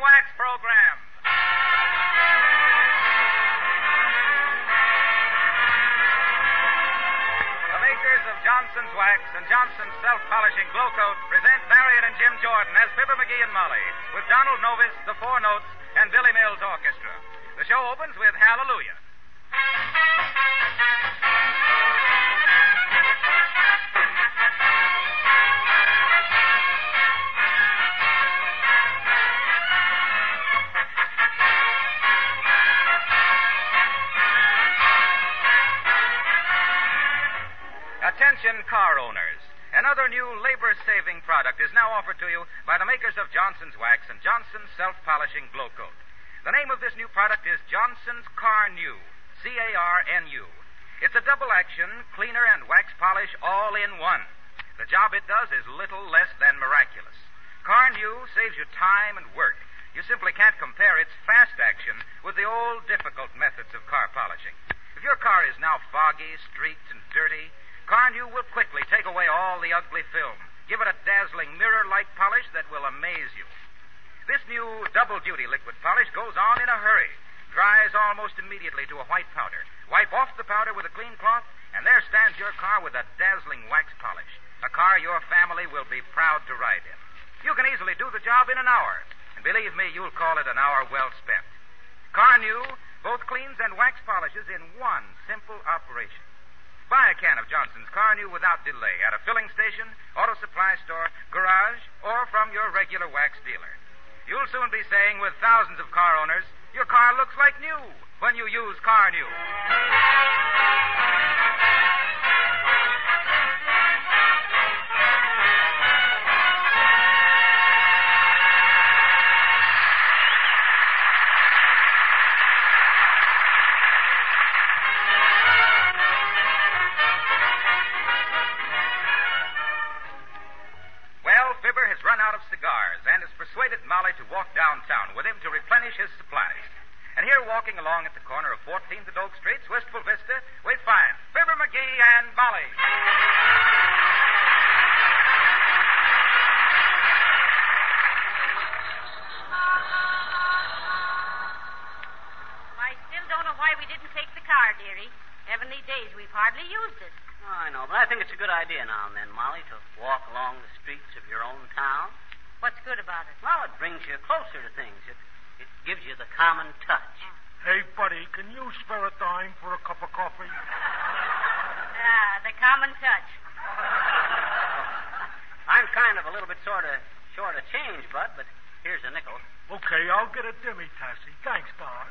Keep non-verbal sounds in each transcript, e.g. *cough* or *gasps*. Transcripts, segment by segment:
Wax Program. The makers of Johnson's Wax and Johnson's Self-Polishing Glow Coat present Marion and Jim Jordan as Fibber McGee and Molly, with Donald Novis, the Four Notes, and Billy Mills Orchestra. The show opens with Hallelujah. Attention car owners. Another new labor saving product is now offered to you by the makers of Johnson's Wax and Johnson's Self Polishing Glow Coat. The name of this new product is Johnson's Carnu. C A R N U. It's a double action cleaner and wax polish all in one. The job it does is little less than miraculous. Carnu saves you time and work. You simply can't compare its fast action with the old difficult methods of car polishing. If your car is now foggy, streaked, and dirty, Carnu will quickly take away all the ugly film. Give it a dazzling mirror-like polish that will amaze you. This new double-duty liquid polish goes on in a hurry, dries almost immediately to a white powder. Wipe off the powder with a clean cloth, and there stands your car with a dazzling wax polish. A car your family will be proud to ride in. You can easily do the job in an hour, and believe me, you'll call it an hour well spent. Carnu both cleans and wax polishes in one simple operation. Buy a can of Johnson's Carnu without delay at a filling station, auto supply store, garage, or from your regular wax dealer. You'll soon be saying with thousands of car owners, your car looks like new when you use Carnu. Walking along at the corner of 14th and Oak Streets, Wistful Vista, we find Fibber McGee and Molly. I still don't know why we didn't take the car, dearie. Heavenly days, we've hardly used it. Oh, I know, but I think it's a good idea now and then, Molly, to walk along the streets of your own town. What's good about it? Well, it brings you closer to things. It, it gives you the common touch. Mm. Hey, buddy, can you spare a dime for a cup of coffee? Ah, the common touch. *laughs* I'm kind of a little bit sort of short of change, Bud, but here's a nickel. Okay, I'll get a dimmy, Tassie. Thanks, Doc.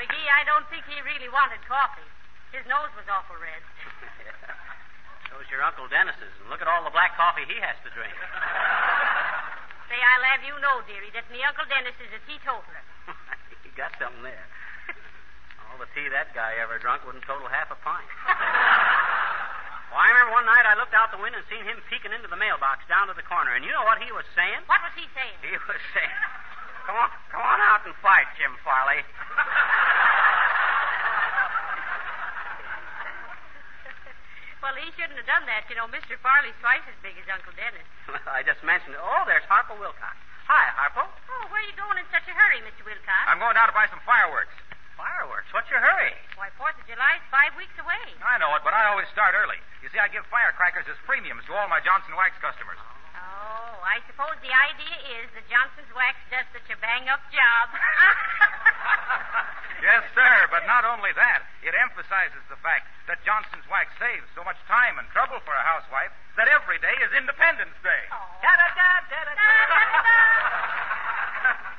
McGee, I don't think he really wanted coffee. His nose was awful red. *laughs* So's your Uncle Dennis's, and look at all the black coffee he has to drink. *laughs* Say, I'll have you know, dearie, that me Uncle Dennis is a teetotaler. *laughs* you got something there. *laughs* All the tea that guy ever drunk wouldn't total half a pint. *laughs* well, I remember one night I looked out the window and seen him peeking into the mailbox down to the corner, and you know what he was saying? What was he saying? He was saying, Come on, come on out and fight, Jim Farley. Well, he shouldn't have done that. You know, Mr. Farley's twice as big as Uncle Dennis. *laughs* I just mentioned it. Oh, there's Harlow Wilcox. Hi, Harlow. Oh, where are you going in such a hurry, Mr. Wilcox? I'm going down to buy some fireworks. Fireworks. What's your hurry? Why, Fourth of July is five weeks away. I know it, but I always start early. You see, I give firecrackers as premiums to all my Johnson Wax customers. I suppose the idea is that Johnson's Wax does such a bang-up job. *laughs* yes, sir, but not only that, it emphasizes the fact that Johnson's Wax saves so much time and trouble for a housewife that every day is Independence Day. Oh. *laughs*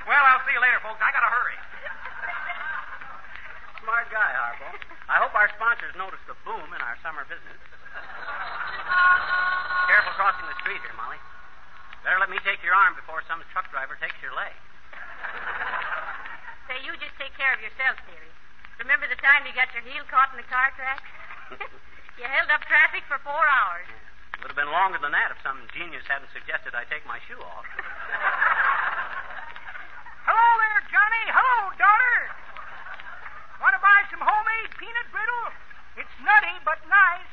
Well, I'll see you later, folks. I gotta hurry. Smart guy, Harlow. I hope our sponsors notice the boom in our summer business. *laughs* Careful crossing the street here, Molly. Better let me take your arm before some truck driver takes your leg. Say, you just take care of yourself, dearie. Remember the time you got your heel caught in the car track? *laughs* you held up traffic for four hours. It would have been longer than that if some genius hadn't suggested I take my shoe off. *laughs* Hello there, Johnny. Hello, daughter. Want to buy some homemade peanut brittle? It's nutty, but nice.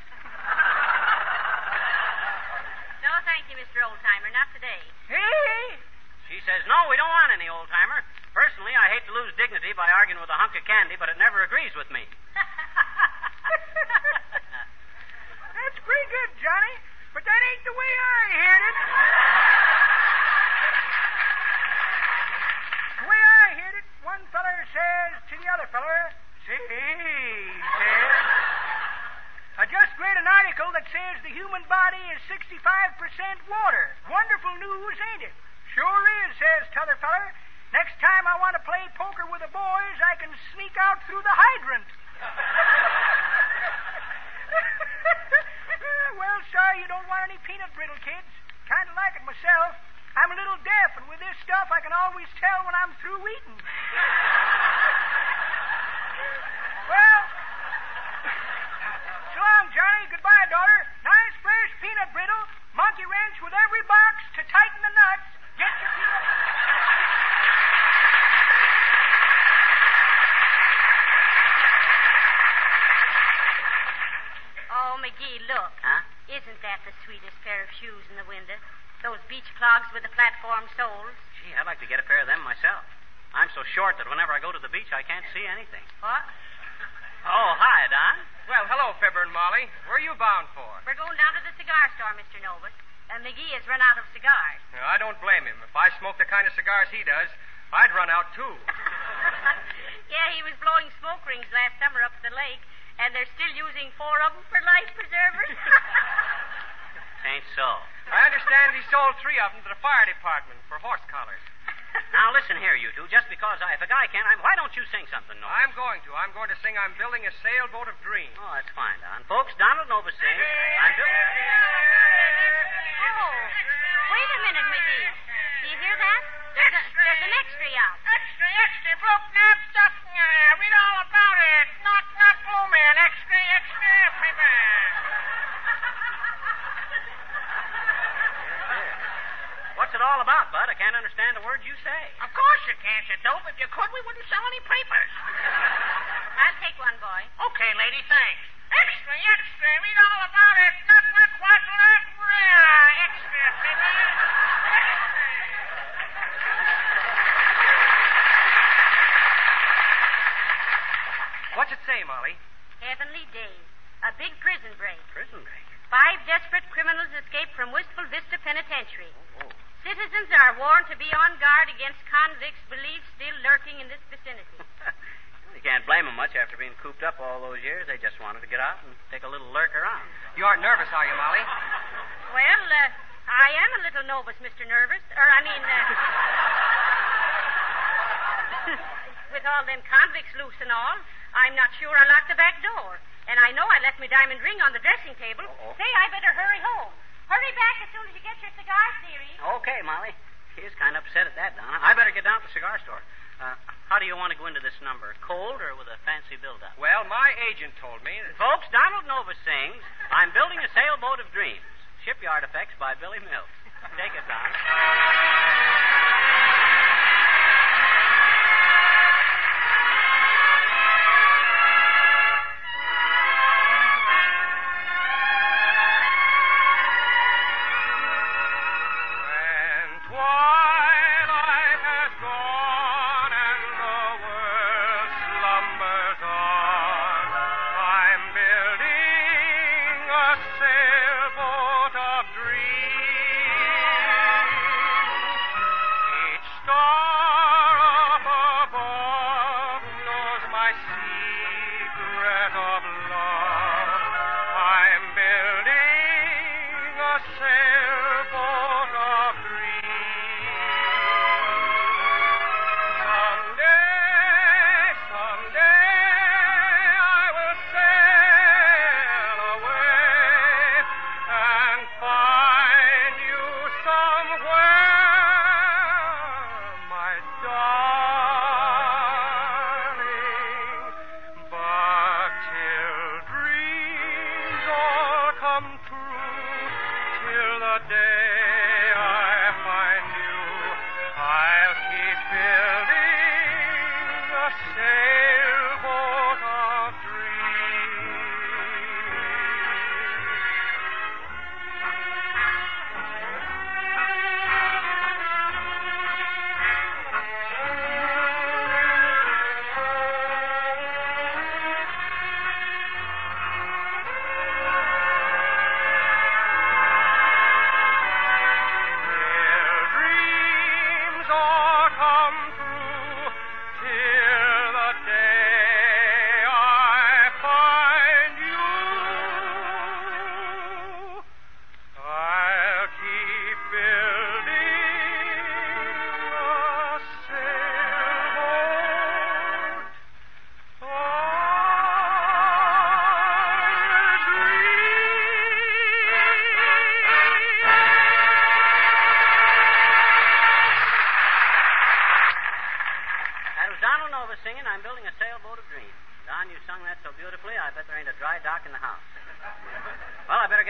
No, thank you, Mr. Oldtimer. Today. Hey, She says, no, we don't want any old timer. Personally, I hate to lose dignity by arguing with a hunk of candy, but it never agrees with me. *laughs* that's pretty good, Johnny. But that ain't the way I heard it. The way I heard it, one feller says to the other feller, see, says, I just read an article that says the human body is 65% water. Wonderful news, ain't it? Sure is, says t'other feller. Next time I want to play poker with the boys, I can sneak out through the hydrant. *laughs* well, sorry you don't want any peanut brittle, kids. Kind of like it myself. I'm a little deaf, and with this stuff, I can always tell when I'm through eating. well, so long, Johnny. Goodbye, daughter. Nice fresh peanut brittle. Monkey wrench with every box to tighten the nuts. Get your peanut. Oh, McGee, look. Huh? Isn't that the sweetest pair of shoes in the window? Those beach clogs with the platform soles. Gee, I'd like to get a pair of them myself. I'm so short that whenever I go to the beach, I can't see anything. What? Oh, hi, Don. Well, hello, Fibber and Molly. Where are you bound for? We're going down to the cigar store, Mr. Novis. And McGee has run out of cigars. No, I don't blame him. If I smoked the kind of cigars he does, I'd run out too. *laughs* yeah, he was blowing smoke rings last summer up at the lake, and they're still using four of them for life preservers. *laughs* Ain't so. I understand he sold three of them to the fire department for horse collars. *laughs* Now listen here, you two. Just because I, if a guy can't, I, why don't you sing something, Novis? I'm going to. I'm going to sing I'm building a sailboat of dreams. Oh, that's fine, Don. Folks, Donald Novis sings. I'm building. Wait a minute, McGee. Do you hear that? There's, a, there's an extra out. Extra, extra, broke knob stuff. Uh, read all about it. Not, not blue man. Extra, extra, paper. What's it all about, Bud? I can't understand a word you say. Of course you can't, you dope. If you could, we wouldn't sell any papers. I'll take one, boy. Okay, lady, thanks. Extra, extra, read all about it. Not, not, what, not, rare. Extra, paper. What's it say, Molly? Heavenly days. A big prison break. Prison break. Five desperate criminals escaped from Wistful Vista Penitentiary. Oh. Citizens are warned to be on guard against convicts believed still lurking in this vicinity. *laughs* you can't blame them much after being cooped up all those years. They just wanted to get out and take a little lurk around. You aren't nervous, are you, Molly? Well, uh, I am a little nervous, Mr. Nervous. Or, I mean, uh, *laughs* with all them convicts loose and all, I'm not sure I locked the back door. And I know I left my diamond ring on the dressing table. Uh-oh. Say, I better hurry home. Hurry back as soon as you get your cigars, dearie. Okay, Molly. He's kind of upset at that, Donna. I better get down to the cigar store. Uh, how do you want to go into this number? Cold or with a fancy build-up? Well, my agent told me that. Folks, Donald Novis sings, I'm building a sailboat of dreams. Shipyard Effects by Billy Mills. Take it, Don.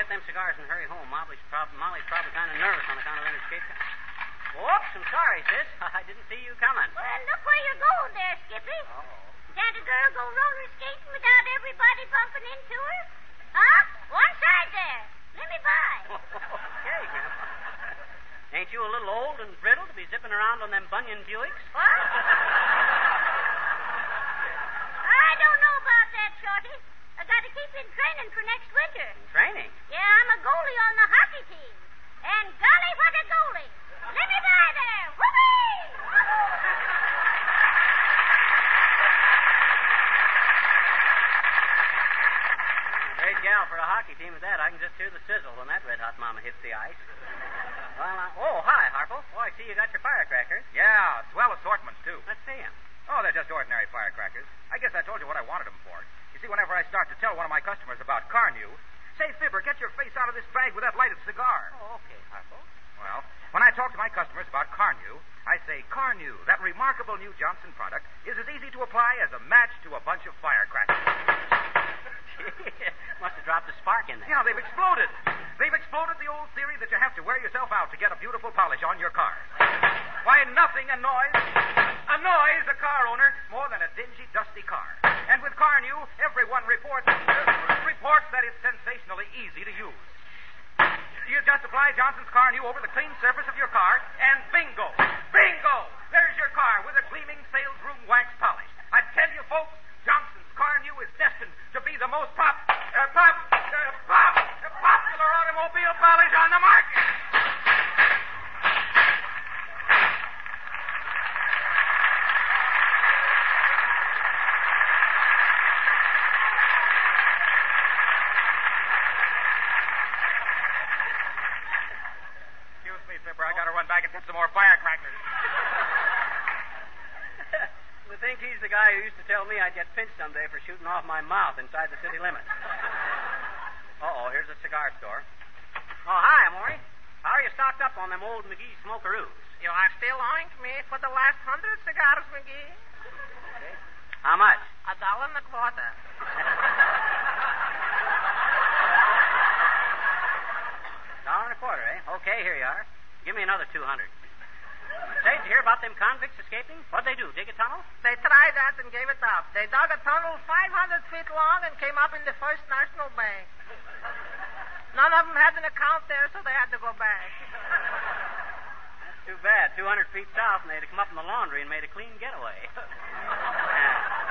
Get them cigars and hurry home. Molly's, prob- Molly's probably kind of nervous on account of them escape. Whoops, I'm sorry, sis. *laughs* I didn't see you coming. Well, look where you're going there, Skippy. Oh. Can't a girl go roller skating without everybody bumping into her? Huh? One side there. Let me by. *laughs* okay, Grandpa. Ain't you a little old and brittle to be zipping around on them Bunyan Buicks? What? *laughs* I got to keep in training for next winter. Training? Yeah, I'm a goalie on the hockey team. And golly, what a goalie! Let me by there! Whoopee! Great gal for a hockey team at that. I can just hear the sizzle when that red hot mama hits the ice. Well, uh, oh, hi, Harlow. Oh, I see you got your firecrackers. Yeah, swell assortments, too. Let's see 'em. Oh, they're just ordinary firecrackers. I guess I told you what I wanted them for. See, whenever I start to tell one of my customers about Carnu, say, Fibber, get your face out of this bag with that lighted cigar. Oh, okay, Harlow. Well, when I talk to my customers about Carnu, I say Carnu, that remarkable new Johnson product, is as easy to apply as a match to a bunch of firecrackers. *laughs* Must have dropped a spark in there. Yeah, they've exploded. They've exploded the old theory that you have to wear yourself out to get a beautiful polish on your car. Why, nothing annoys annoys a car owner more than a dingy, dusty car. And with Carnu, everyone reports reports that it's sensationally easy to use. You just apply Johnson's Carnu over the clean surface of your car, and bingo, bingo, there's your car with a gleaming sales room wax polish. I tell you, folks, Johnson's Carnu is destined to be the most pop, uh, pop, uh, pop, popular automobile polish on the market. Excuse me, I gotta run back and get some more firecrackers. *laughs* I think he's the guy who used to tell me I'd get pinched someday for shooting off my mouth inside the city limits. *laughs* Uh-oh, here's a cigar store. Oh, hi, Maury. How are you stocked up on them old McGee smokeroos? You are still owing to me for the last hundred cigars, McGee. Okay. How much? A dollar and a quarter. *laughs* Dollar and a quarter, eh? Okay, here you are. Give me another two hundred. Say, did you hear about them convicts escaping? What'd they do? Dig a tunnel? They tried that and gave it up. They dug a tunnel 500 feet long and came up in the First National Bank. None of them had an account there, so they had to go back. That's too bad. Two hundred feet south, and they'd have come up in the laundry and made a clean getaway. Yeah. *laughs*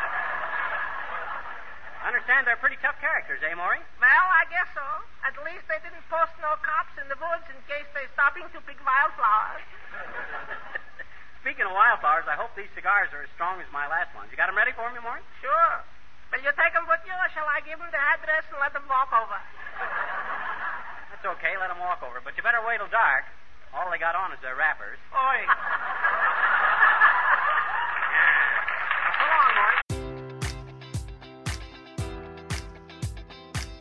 I understand they're pretty tough characters, eh, Maury? Well, I guess so. At least they didn't post no cops in the woods in case they're stopping to pick wildflowers. *laughs* Speaking of wildflowers, I hope these cigars are as strong as my last ones. You got them ready for me, Maury? Sure. Will you take them with you, or shall I give them the address and let them walk over? *laughs* That's okay. Let them walk over. But you better wait till dark. All they got on is their wrappers. Oi. *laughs*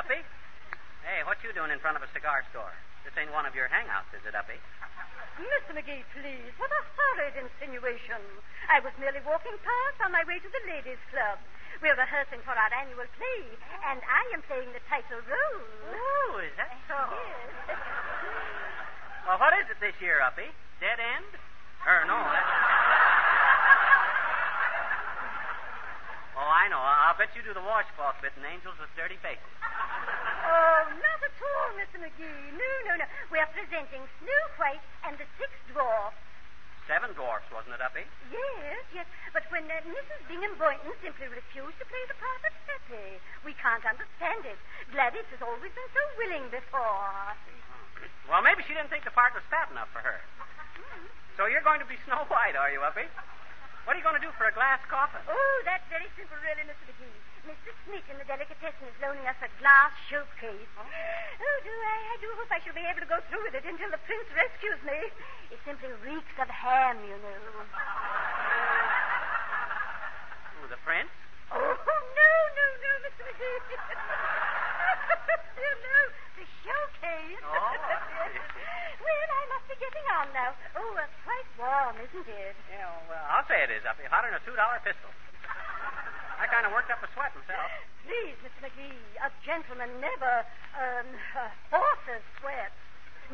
Uppy. Hey, what you doing in front of a cigar store? This ain't one of your hangouts, is it, Uppy? Mr. McGee, please. What a horrid insinuation. I was merely walking past on my way to the ladies' club. We're rehearsing for our annual play, and I am playing the title role. Oh, is that so? *laughs* Yes. Well, what is it this year, Uppy? Dead End? Or no, that's... Oh, I know. I'll bet you do the washcloth bit in Angels with Dirty Faces. Oh, not at all, Mr. McGee. No, no, no. We're presenting Snow White and the Six Dwarfs. Seven dwarfs, wasn't it, Uppy? Yes, yes. But when uh, Mrs. Bingham Boynton simply refused to play the part of Pepe, we can't understand it. Gladys has always been so willing before. Well, maybe she didn't think the part was fat enough for her. *laughs* So you're going to be Snow White, are you, Uppy? What are you going to do for a glass coffin? Oh, that's very simple, really, Mr. McGee. Mr. Smith in the delicatessen is loaning us a glass showcase. *gasps* Oh, do I, I do hope I shall be able to go through with it until the prince rescues me. It simply reeks of ham, you know. *laughs* Ooh, the prince? Oh, no, no, no, Mr. McGee. you know, the showcase. Oh. well, I must be getting on now. Oh, it's quite warm, isn't it? Yeah, well, I'll say it is, Uppy. Hotter than a $2 pistol. I kind of worked up a sweat myself. Please, Mr. McGee, a gentleman never, um, uh, horses sweat,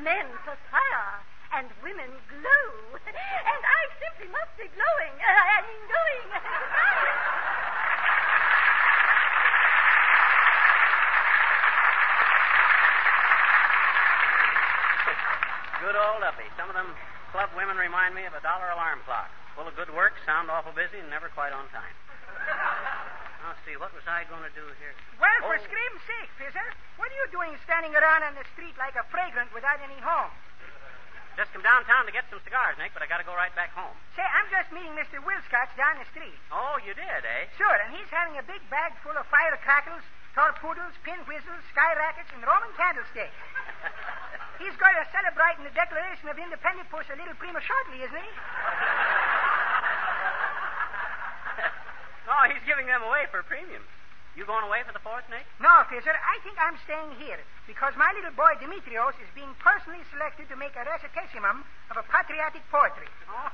men perspire, and women glow. And I simply must be glowing. Uh, I mean, going. Good old Uppy. Some of them club women remind me of a dollar alarm clock. Full of good work, sound awful busy, and never quite on time. See, what was I going to do here? Well, for Oh. scream's sake, Fizzer, what are you doing standing around on the street like a fragrant without any home? Just come downtown to get some cigars, Nick, but I got to go right back home. Say, I'm just meeting Mr. Wilscott down the street. Oh, you did, eh? Sure, and he's having a big bag full of firecrackers, torpedoes, pin whistles, sky rockets, and Roman candlesticks. *laughs* He's going to celebrate in the Declaration of Independence a little prematurely, isn't he? *laughs* oh, he's giving them away for premiums. You going away for the fourth, Nick? No, Fizzer, I think I'm staying here because my little boy Demetrios is being personally selected to make a recitation of a patriotic poetry. Oh,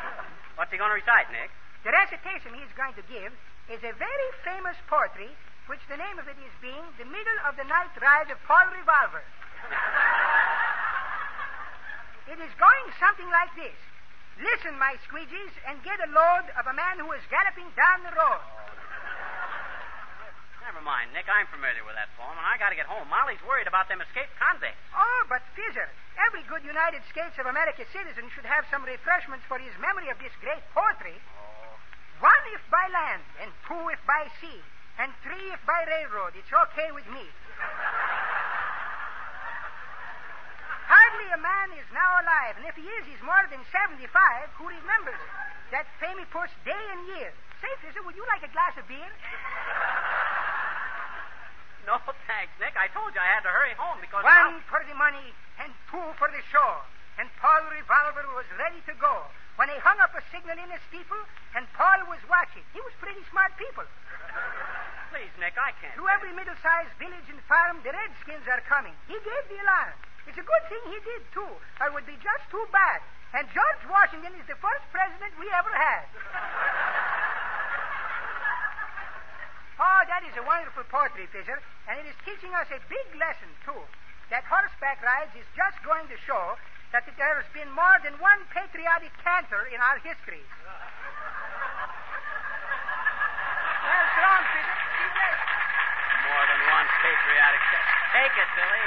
*laughs* What's he going to recite, Nick? The recitation he's going to give is a very famous poetry, which the name of it is being The Middle of the Night Ride of Paul Revolver. *laughs* it is going something like this. Listen, my squeegees, and get a load of a man who is galloping down the road. Never mind, Nick. I'm familiar with that poem, and I got to get home. Molly's worried about them escaped convicts. Oh, but Fizzer, every good United States of America citizen should have some refreshments for his memory of this great poetry. One if by land, and two if by sea, and three if by railroad. It's okay with me. Hardly a man is now alive, and if he is, he's more than 75, who remembers that famous post day and year. Say, Fizzer, would you like a glass of beer? *laughs* No, thanks, Nick. I told you I had to hurry home because. One for the money and two for the show. And Paul Revolver was ready to go when they hung up a signal in a steeple, and Paul was watching. He was pretty smart people. Please, Nick, I can't. To every middle-sized village and farm, the Redskins are coming. He gave the alarm. It's a good thing he did, too, or it would be just too bad. And George Washington is the first president we ever had. *laughs* Oh, that is a wonderful poetry, Fizzer, and it is teaching us a big lesson, too. That horseback rides is just going to show that there has been more than one patriotic canter in our history. *laughs* well, Fizzer. See. More than one patriotic. Take it, Billy.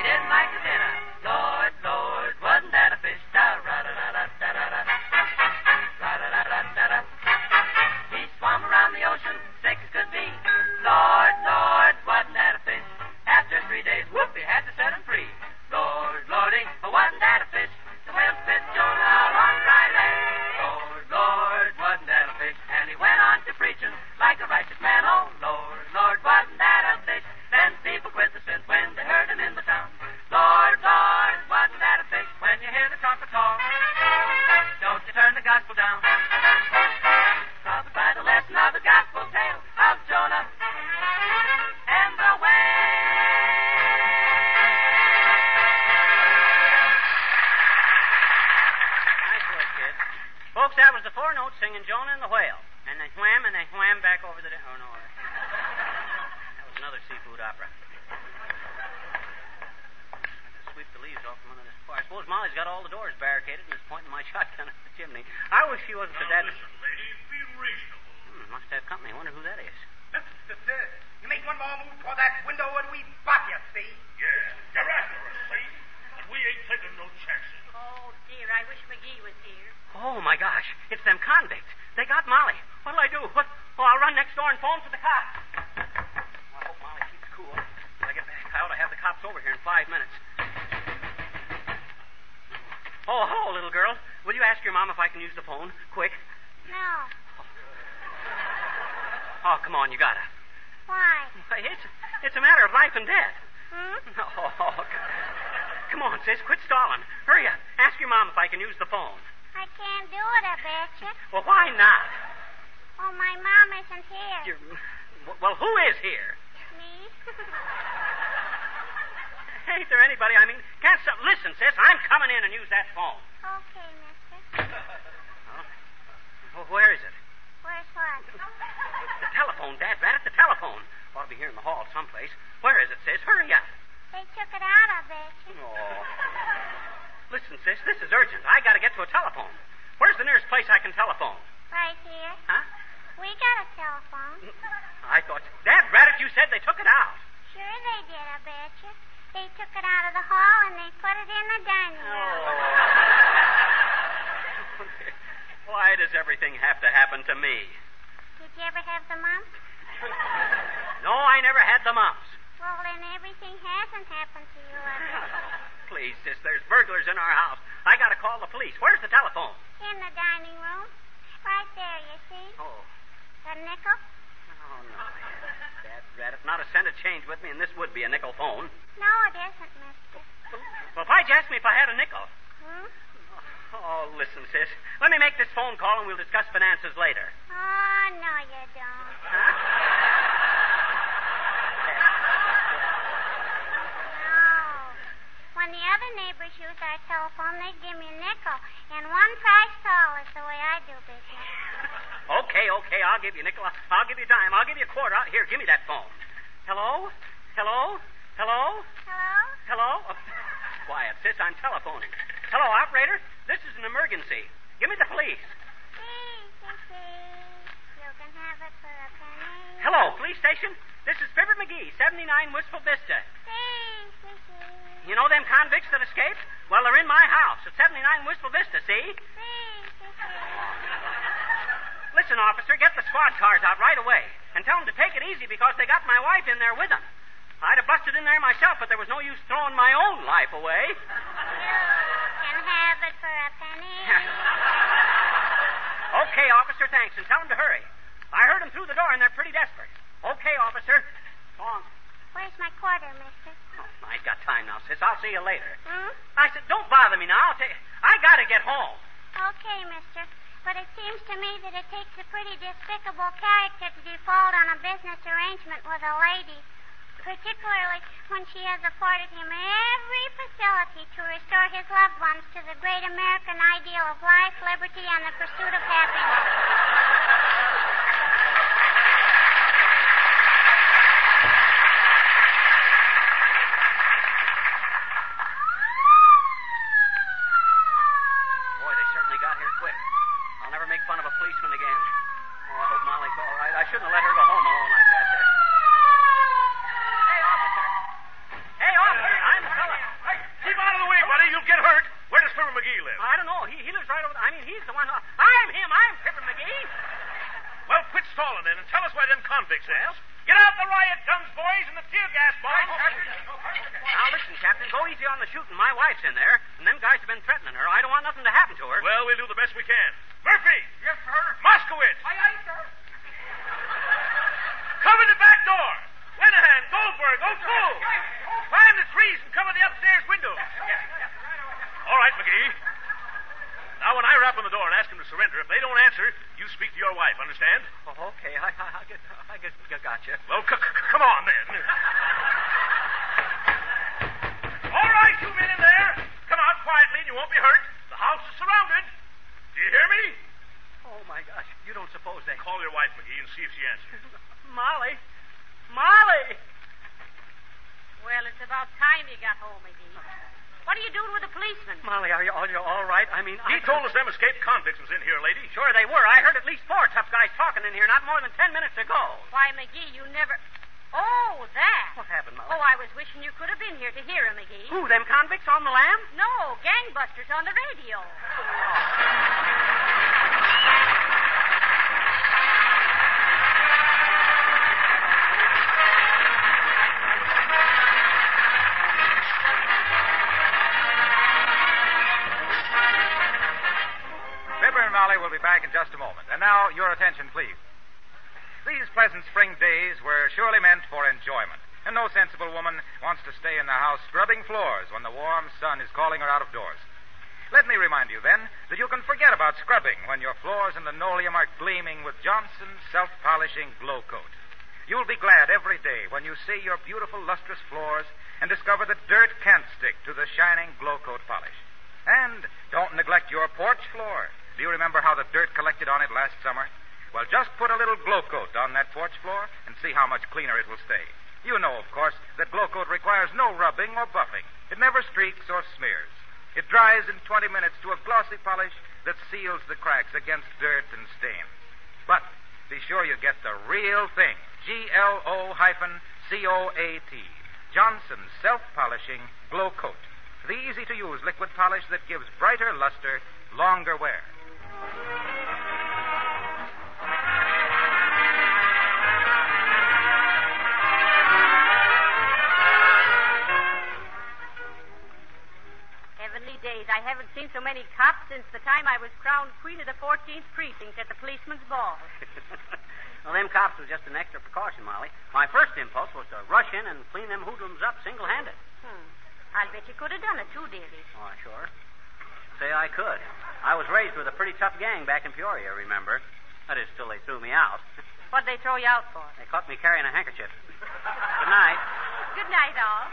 She didn't like the dinner. Suppose Molly's got all the doors barricaded and is pointing my *laughs* shotgun at the chimney. I wish she wasn't so dead. Listen, lady, be reasonable. Hmm, must have company. I wonder who that is. You make one more move toward that window and we bop you, see? Yeah, you're after us, see? And we ain't taking no chances. Oh, dear, I wish McGee was here. Oh, my gosh. It's them convicts. They got Molly. What'll I do? What? Oh, I'll run next door and phone for the cops. I hope Molly keeps cool. When I get back, I ought to have the cops over here in five minutes. Oh, hello, little girl. Will you ask your mom if I can use the phone? Quick. No. *laughs* Oh, come on, you gotta. Why? It's, it's a matter of life and death. Hmm? *laughs* Oh, come on, sis. Quit stalling. Hurry up. Ask your mom if I can use the phone. I can't do it, I betcha. Well, why not? Oh, my mom isn't here. You're... Well, who is here? Me? *laughs* Ain't there anybody? I mean, can't some... Listen, sis, I'm coming in and use that phone. okay, mister. *laughs* Oh, where is it? Where's what? The telephone, Dad. Right at the telephone. Ought to be here in the hall someplace. Where is it, sis? Hurry up. They took it out, I betcha. Oh. Listen, sis, this is urgent. I gotta get to a telephone. Where's the nearest place I can telephone? Right here. Huh? We got a telephone. Mm, I thought... Dad, Braddock, you said they took it out. Sure they did, I betcha. They took it out of the hall and they put it in the dining room. *laughs* Why does everything have to happen to me? Did you ever have the mumps? *laughs* No, I never had the mumps. Well, then everything hasn't happened to you, *laughs* Please, sis, there's burglars in our house. I gotta call the police. Where's the telephone? In the dining room. Right there, you see. Oh, a nickel? Oh no. Dad, Braddock, not a cent of change with me, and this would be a nickel phone. No, it isn't, mister. Well, why'd you ask me if I had a nickel? Hmm? Oh, listen, sis. Let me make this phone call and we'll discuss finances later. Oh, no, you don't. Huh? no. When the other neighbors use our telephone, they give me a nickel. And one price tall is the way I do business. Okay, okay, I'll give you a nickel. I'll, give you a dime. I'll give you a quarter. Out here, give me that phone. Hello? Hello? Hello? Hello? Hello? Oh, *laughs* quiet, sis. I'm telephoning. Hello, operator. This is an emergency. Give me the police. See, see, see. You can have it for a penny. Hello, police station. This is Fibber McGee, 79 Wistful Vista. You know them convicts that escaped? Well, they're in my house at 79 Wistful Vista, see. Listen, officer, get the squad cars out right away and tell them to take it easy because they got my wife in there with them. I'd have busted in there myself, but there was no use throwing my own life away. You can have it for a penny. *laughs* okay, officer, thanks, and tell them to hurry. I heard them through the door, and they're pretty desperate. Okay, officer. So long. Where's my quarter, mister? Oh, I ain't got time now, sis. I'll see you later. Hmm? I said, don't bother me now. I'll ta- I gotta get home. Okay, mister. But it seems to me that it takes a pretty despicable character to default on a business arrangement with a lady, particularly when she has afforded him every facility to restore his loved ones to the great American ideal of life, liberty, and the pursuit of happiness. Boy, they certainly got here quick. I'll never make fun of a policeman again. Oh, I hope Molly's all right. I shouldn't have let her go home alone like that. Hey, officer. Hey, officer. I'm the fella. Hey, keep out of the way, buddy. You'll get hurt. Where does Fibber McGee live? I don't know. He, he lives right over. I mean, he's the one. Who, I'm him. I'm Fibber McGee. Well, quit stalling then and tell us where them convicts well, Get out the riot guns, boys, and the tear gas bombs. Now listen, Captain. Go easy on the shooting. My wife's in there, and them guys have been threatening her. I don't want nothing to happen to her. Well, we'll do the best we can. Murphy! Yes, sir. Moskowitz! Aye, aye, sir. *laughs* Cover the back door! Lenahan, Goldberg, O'Toole! Climb the trees and cover the upstairs window. All right, McGee. Now, when I rap on the door and ask them to surrender, if they don't answer, you speak to your wife, understand? Oh, okay. I, I, I, get, I get, I gotcha. Well, c- c- come on, then. All right, you men in there. Come out quietly and you won't be hurt. The house is surrounded. Do you hear me? Oh my gosh! You don't suppose they? Call your wife, McGee, and see if she answers. *laughs* Molly, Molly. Well, it's about time you got home, McGee. What are you doing with the policeman? Molly, are you, are you all right? I mean, He I... told us them escaped convicts was in here, lady. Sure they were. I heard at least four tough guys talking in here not more than ten minutes ago. Why, McGee, you never. Oh, that. What happened, Molly? Oh, I was wishing you could have been here to hear him, McGee. Who, them convicts on the lam? No, gangbusters on the radio. *laughs* just a moment. And now, your attention, please. These pleasant spring days were surely meant for enjoyment. And no sensible woman wants to stay in the house scrubbing floors when the warm sun is calling her out of doors. Let me remind you, then, that you can forget about scrubbing when your floors and linoleum are gleaming with Johnson's self-polishing glow coat. You'll be glad every day when you see your beautiful lustrous floors and discover that dirt can't stick to the shining glow coat polish. And don't neglect your porch floor. Do you remember how the dirt collected on it last summer? Well, just put a little glow coat on that porch floor and see how much cleaner it will stay. You know, of course, that glow coat requires no rubbing or buffing. It never streaks or smears. It dries in 20 minutes to a glossy polish that seals the cracks against dirt and stain. But be sure you get the real thing. G-L-O hyphen C-O-A-T. Johnson's self-polishing glow coat. The easy-to-use liquid polish that gives brighter luster, longer wear. Heavenly days. I haven't seen so many cops since the time I was crowned queen of the 14th precinct at the policeman's ball. *laughs* well, them cops was just an extra precaution, Molly. My first impulse was to rush in and clean them hoodlums up single-handed. Hmm. I'll bet you could have done it too, dearie. Oh, sure. Say I could. I was raised with a pretty tough gang back in Peoria, remember? That is, till they threw me out. What'd they throw you out for? They caught me carrying a handkerchief. Good night. Good night, all.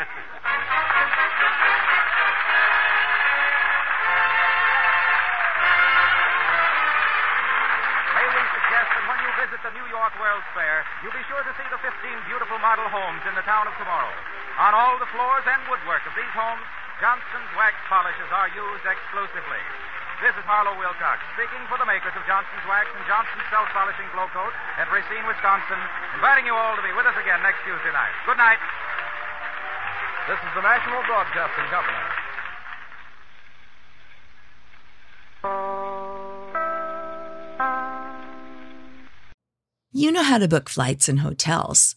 May we suggest that when you visit the New York World's Fair, you be sure to see the 15 beautiful model homes in the town of tomorrow. On all the floors and woodwork of these homes, Johnson's wax polishes are used exclusively. This is Harlow Wilcox, speaking for the makers of Johnson's Wax and Johnson's Self-Polishing Glo-Coat at Racine, Wisconsin, inviting you all to be with us again next Tuesday night. Good night. This is the National Broadcasting Company. You know how to book flights and hotels.